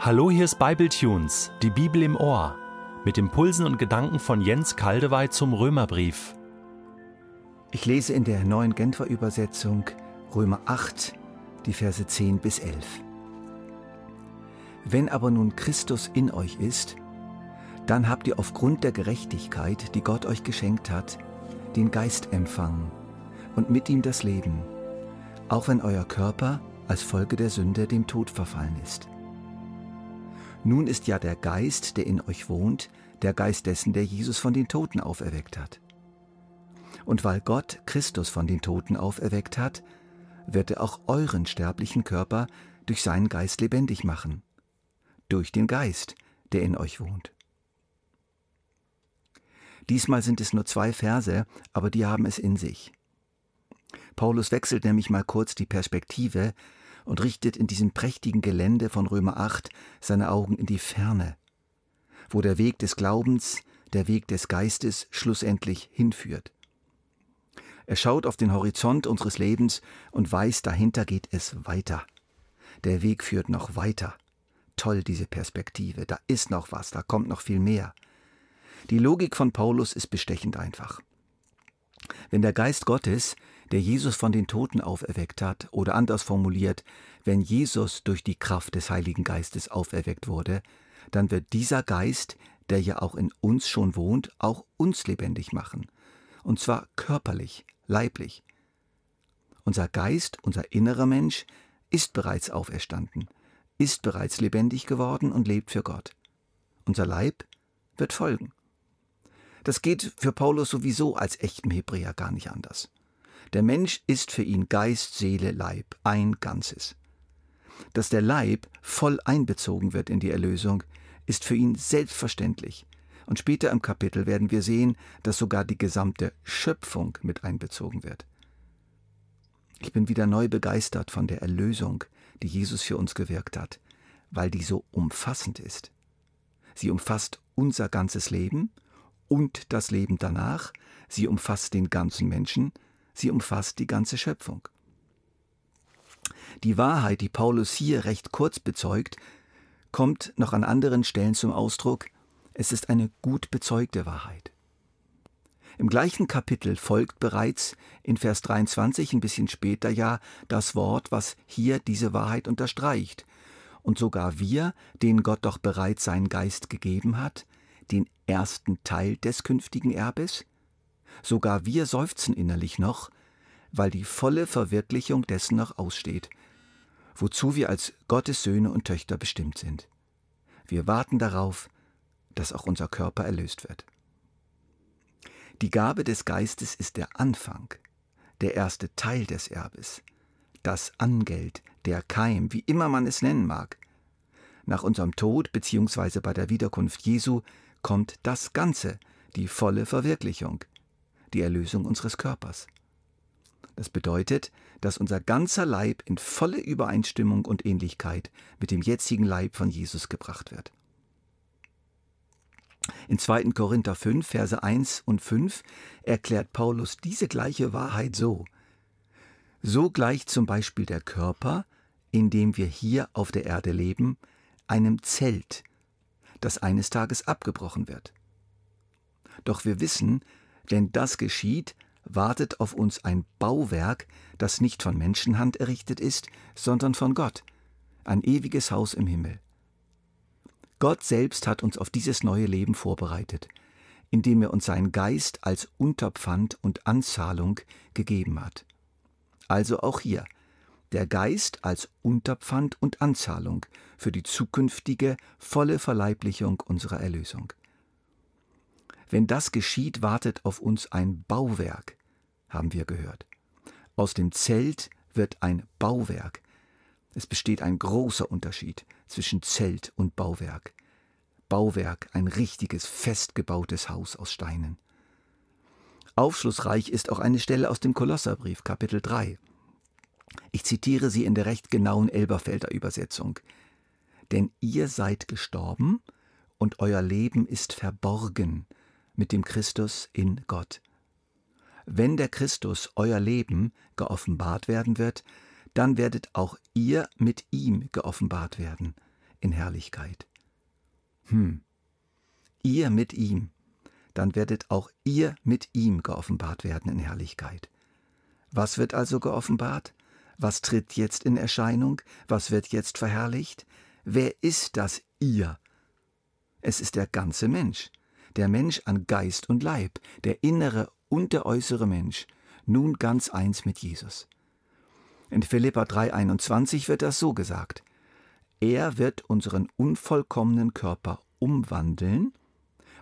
Hallo, hier ist Bibletunes, die Bibel im Ohr, mit Impulsen und Gedanken von Jens Kaldewey zum Römerbrief. Ich lese in der neuen Genfer Übersetzung Römer 8, die Verse 10 bis 11. Wenn aber nun Christus in euch ist, dann habt ihr aufgrund der Gerechtigkeit, die Gott euch geschenkt hat, den Geist empfangen und mit ihm das Leben, auch wenn euer Körper als Folge der Sünde dem Tod verfallen ist. Nun ist ja der Geist, der in euch wohnt, der Geist dessen, der Jesus von den Toten auferweckt hat. Und weil Gott Christus von den Toten auferweckt hat, wird er auch euren sterblichen Körper durch seinen Geist lebendig machen. Durch den Geist, der in euch wohnt. Diesmal sind es nur zwei Verse, aber die haben es in sich. Paulus wechselt nämlich mal kurz die Perspektive und richtet in diesem prächtigen Gelände von Römer 8 seine Augen in die Ferne, wo der Weg des Glaubens, der Weg des Geistes schlussendlich hinführt. Er schaut auf den Horizont unseres Lebens und weiß, dahinter geht es weiter. Der Weg führt noch weiter. Toll, diese Perspektive. Da ist noch was, da kommt noch viel mehr. Die Logik von Paulus ist bestechend einfach. Wenn der Geist Gottes der Jesus von den Toten auferweckt hat, oder anders formuliert, wenn Jesus durch die Kraft des Heiligen Geistes auferweckt wurde, dann wird dieser Geist, der ja auch in uns schon wohnt, auch uns lebendig machen. Und zwar körperlich, leiblich. Unser Geist, unser innerer Mensch, ist bereits auferstanden, ist bereits lebendig geworden und lebt für Gott. Unser Leib wird folgen. Das geht für Paulus sowieso als echtem Hebräer gar nicht anders. Der Mensch ist für ihn Geist, Seele, Leib, ein Ganzes. Dass der Leib voll einbezogen wird in die Erlösung, ist für ihn selbstverständlich. Und später im Kapitel werden wir sehen, dass sogar die gesamte Schöpfung mit einbezogen wird. Ich bin wieder neu begeistert von der Erlösung, die Jesus für uns gewirkt hat, weil die so umfassend ist. Sie umfasst unser ganzes Leben und das Leben danach, sie umfasst den ganzen Menschen, sie umfasst die ganze Schöpfung. Die Wahrheit, die Paulus hier recht kurz bezeugt, kommt noch an anderen Stellen zum Ausdruck, es ist eine gut bezeugte Wahrheit. Im gleichen Kapitel folgt bereits in Vers 23 ein bisschen später ja das Wort, was hier diese Wahrheit unterstreicht. Und sogar wir, denen Gott doch bereits seinen Geist gegeben hat, den ersten Teil des künftigen Erbes, Sogar wir seufzen innerlich noch, weil die volle Verwirklichung dessen noch aussteht, wozu wir als Gottes Söhne und Töchter bestimmt sind. Wir warten darauf, dass auch unser Körper erlöst wird. Die Gabe des Geistes ist der Anfang, der erste Teil des Erbes, das Angeld, der Keim, wie immer man es nennen mag. Nach unserem Tod bzw. bei der Wiederkunft Jesu kommt das Ganze, die volle Verwirklichung, die Erlösung unseres Körpers. Das bedeutet, dass unser ganzer Leib in volle Übereinstimmung und Ähnlichkeit mit dem jetzigen Leib von Jesus gebracht wird. In 2. Korinther 5, Verse 1 und 5 erklärt Paulus diese gleiche Wahrheit so. So gleicht zum Beispiel der Körper, in dem wir hier auf der Erde leben, einem Zelt, das eines Tages abgebrochen wird. Doch wir wissen, wenn das geschieht, wartet auf uns ein Bauwerk, das nicht von Menschenhand errichtet ist, sondern von Gott, ein ewiges Haus im Himmel. Gott selbst hat uns auf dieses neue Leben vorbereitet, indem er uns seinen Geist als Unterpfand und Anzahlung gegeben hat. Also auch hier, der Geist als Unterpfand und Anzahlung für die zukünftige volle Verleiblichung unserer Erlösung. Wenn das geschieht, wartet auf uns ein Bauwerk, haben wir gehört. Aus dem Zelt wird ein Bauwerk. Es besteht ein großer Unterschied zwischen Zelt und Bauwerk. Bauwerk, ein richtiges, festgebautes Haus aus Steinen. Aufschlussreich ist auch eine Stelle aus dem Kolosserbrief, Kapitel 3. Ich zitiere sie in der recht genauen Elberfelder Übersetzung. Denn ihr seid gestorben und euer Leben ist verborgen mit dem Christus in Gott. Wenn der Christus euer Leben geoffenbart werden wird, dann werdet auch ihr mit ihm geoffenbart werden, in Herrlichkeit. Hm. Ihr mit ihm, dann werdet auch ihr mit ihm geoffenbart werden in Herrlichkeit. Was wird also geoffenbart? Was tritt jetzt in Erscheinung? Was wird jetzt verherrlicht? Wer ist das ihr? Es ist der ganze Mensch, der Mensch an Geist und Leib, der innere und der äußere Mensch, nun ganz eins mit Jesus. In Philippa 3,21 wird das so gesagt: Er wird unseren unvollkommenen Körper umwandeln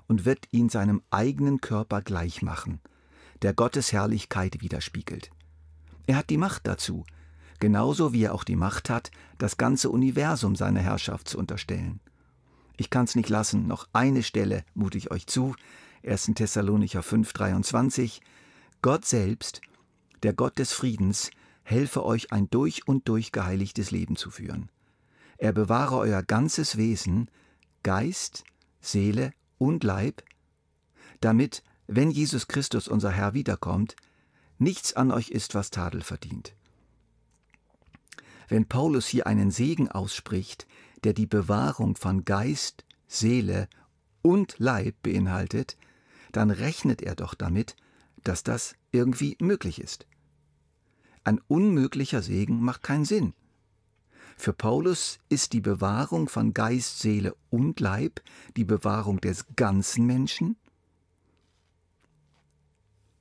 und wird ihn seinem eigenen Körper gleich machen, der Gottes Herrlichkeit widerspiegelt. Er hat die Macht dazu, genauso wie er auch die Macht hat, das ganze Universum seiner Herrschaft zu unterstellen. Ich kann's nicht lassen, noch eine Stelle mute ich euch zu, 1. Thessalonicher 5, 23. Gott selbst, der Gott des Friedens, helfe euch ein durch und durch geheiligtes Leben zu führen. Er bewahre euer ganzes Wesen, Geist, Seele und Leib, damit, wenn Jesus Christus unser Herr wiederkommt, nichts an euch ist, was Tadel verdient. Wenn Paulus hier einen Segen ausspricht, der die Bewahrung von Geist, Seele und Leib beinhaltet, dann rechnet er doch damit, dass das irgendwie möglich ist. Ein unmöglicher Segen macht keinen Sinn. Für Paulus ist die Bewahrung von Geist, Seele und Leib die Bewahrung des ganzen Menschen.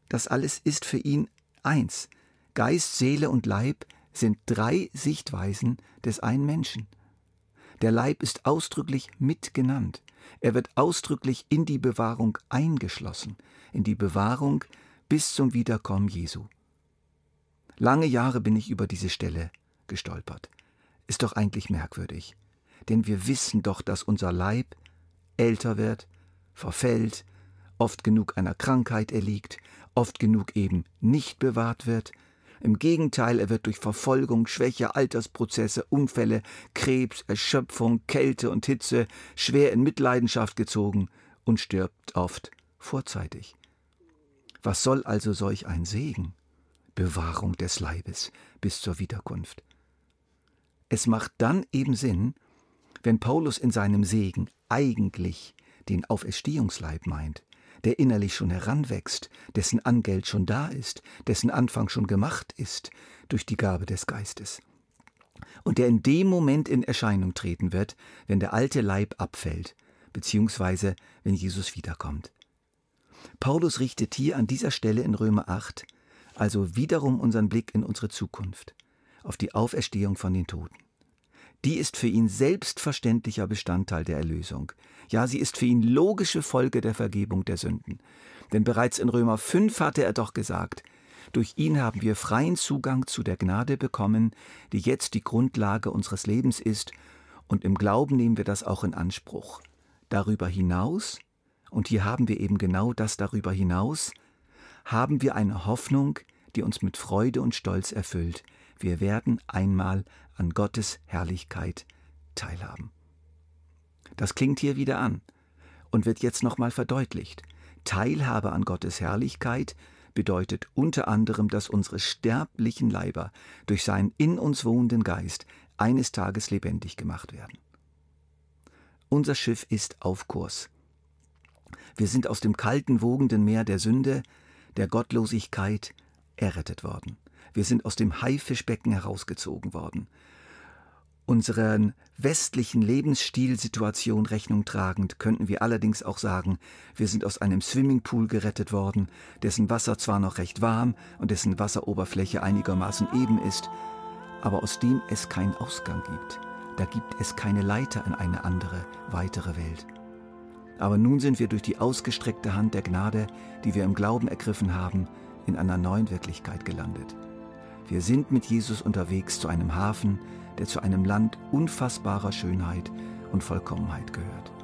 Das alles ist für ihn eins. Geist, Seele und Leib sind drei Sichtweisen des einen Menschen. Der Leib ist ausdrücklich mitgenannt. Er wird ausdrücklich in die Bewahrung eingeschlossen, in die Bewahrung bis zum Wiederkommen Jesu. Lange Jahre bin ich über diese Stelle gestolpert. Ist doch eigentlich merkwürdig, denn wir wissen doch, dass unser Leib älter wird, verfällt, oft genug einer Krankheit erliegt, oft genug eben nicht bewahrt wird, im Gegenteil, er wird durch Verfolgung, Schwäche, Altersprozesse, Unfälle, Krebs, Erschöpfung, Kälte und Hitze schwer in Mitleidenschaft gezogen und stirbt oft vorzeitig. Was soll also solch ein Segen? Bewahrung des Leibes bis zur Wiederkunft. Es macht dann eben Sinn, wenn Paulus in seinem Segen eigentlich den Auferstehungsleib meint, der innerlich schon heranwächst, dessen Angeld schon da ist, dessen Anfang schon gemacht ist durch die Gabe des Geistes. Und der in dem Moment in Erscheinung treten wird, wenn der alte Leib abfällt, beziehungsweise wenn Jesus wiederkommt. Paulus richtet hier an dieser Stelle in Römer 8 also wiederum unseren Blick in unsere Zukunft, auf die Auferstehung von den Toten. Die ist für ihn selbstverständlicher Bestandteil der Erlösung. Ja, sie ist für ihn logische Folge der Vergebung der Sünden. Denn bereits in Römer 5 hatte er doch gesagt, durch ihn haben wir freien Zugang zu der Gnade bekommen, die jetzt die Grundlage unseres Lebens ist, und im Glauben nehmen wir das auch in Anspruch. Darüber hinaus und hier haben wir eben genau das darüber hinaus, haben wir eine Hoffnung, die uns mit Freude und Stolz erfüllt. Wir werden einmal an Gottes Herrlichkeit teilhaben. Das klingt hier wieder an und wird jetzt nochmal verdeutlicht. Teilhabe an Gottes Herrlichkeit bedeutet unter anderem, dass unsere sterblichen Leiber durch seinen in uns wohnenden Geist eines Tages lebendig gemacht werden. Unser Schiff ist auf Kurs. Wir sind aus dem kalten, wogenden Meer der Sünde, der Gottlosigkeit errettet worden. Wir sind aus dem Haifischbecken herausgezogen worden. Unseren westlichen Lebensstilsituation Rechnung tragend könnten wir allerdings auch sagen, wir sind aus einem Swimmingpool gerettet worden, dessen Wasser zwar noch recht warm und dessen Wasseroberfläche einigermaßen eben ist, aber aus dem es keinen Ausgang gibt. Da gibt es keine Leiter in eine andere, weitere Welt. Aber nun sind wir durch die ausgestreckte Hand der Gnade, die wir im Glauben ergriffen haben, in einer neuen Wirklichkeit gelandet. Wir sind mit Jesus unterwegs zu einem Hafen, der zu einem Land unfassbarer Schönheit und Vollkommenheit gehört.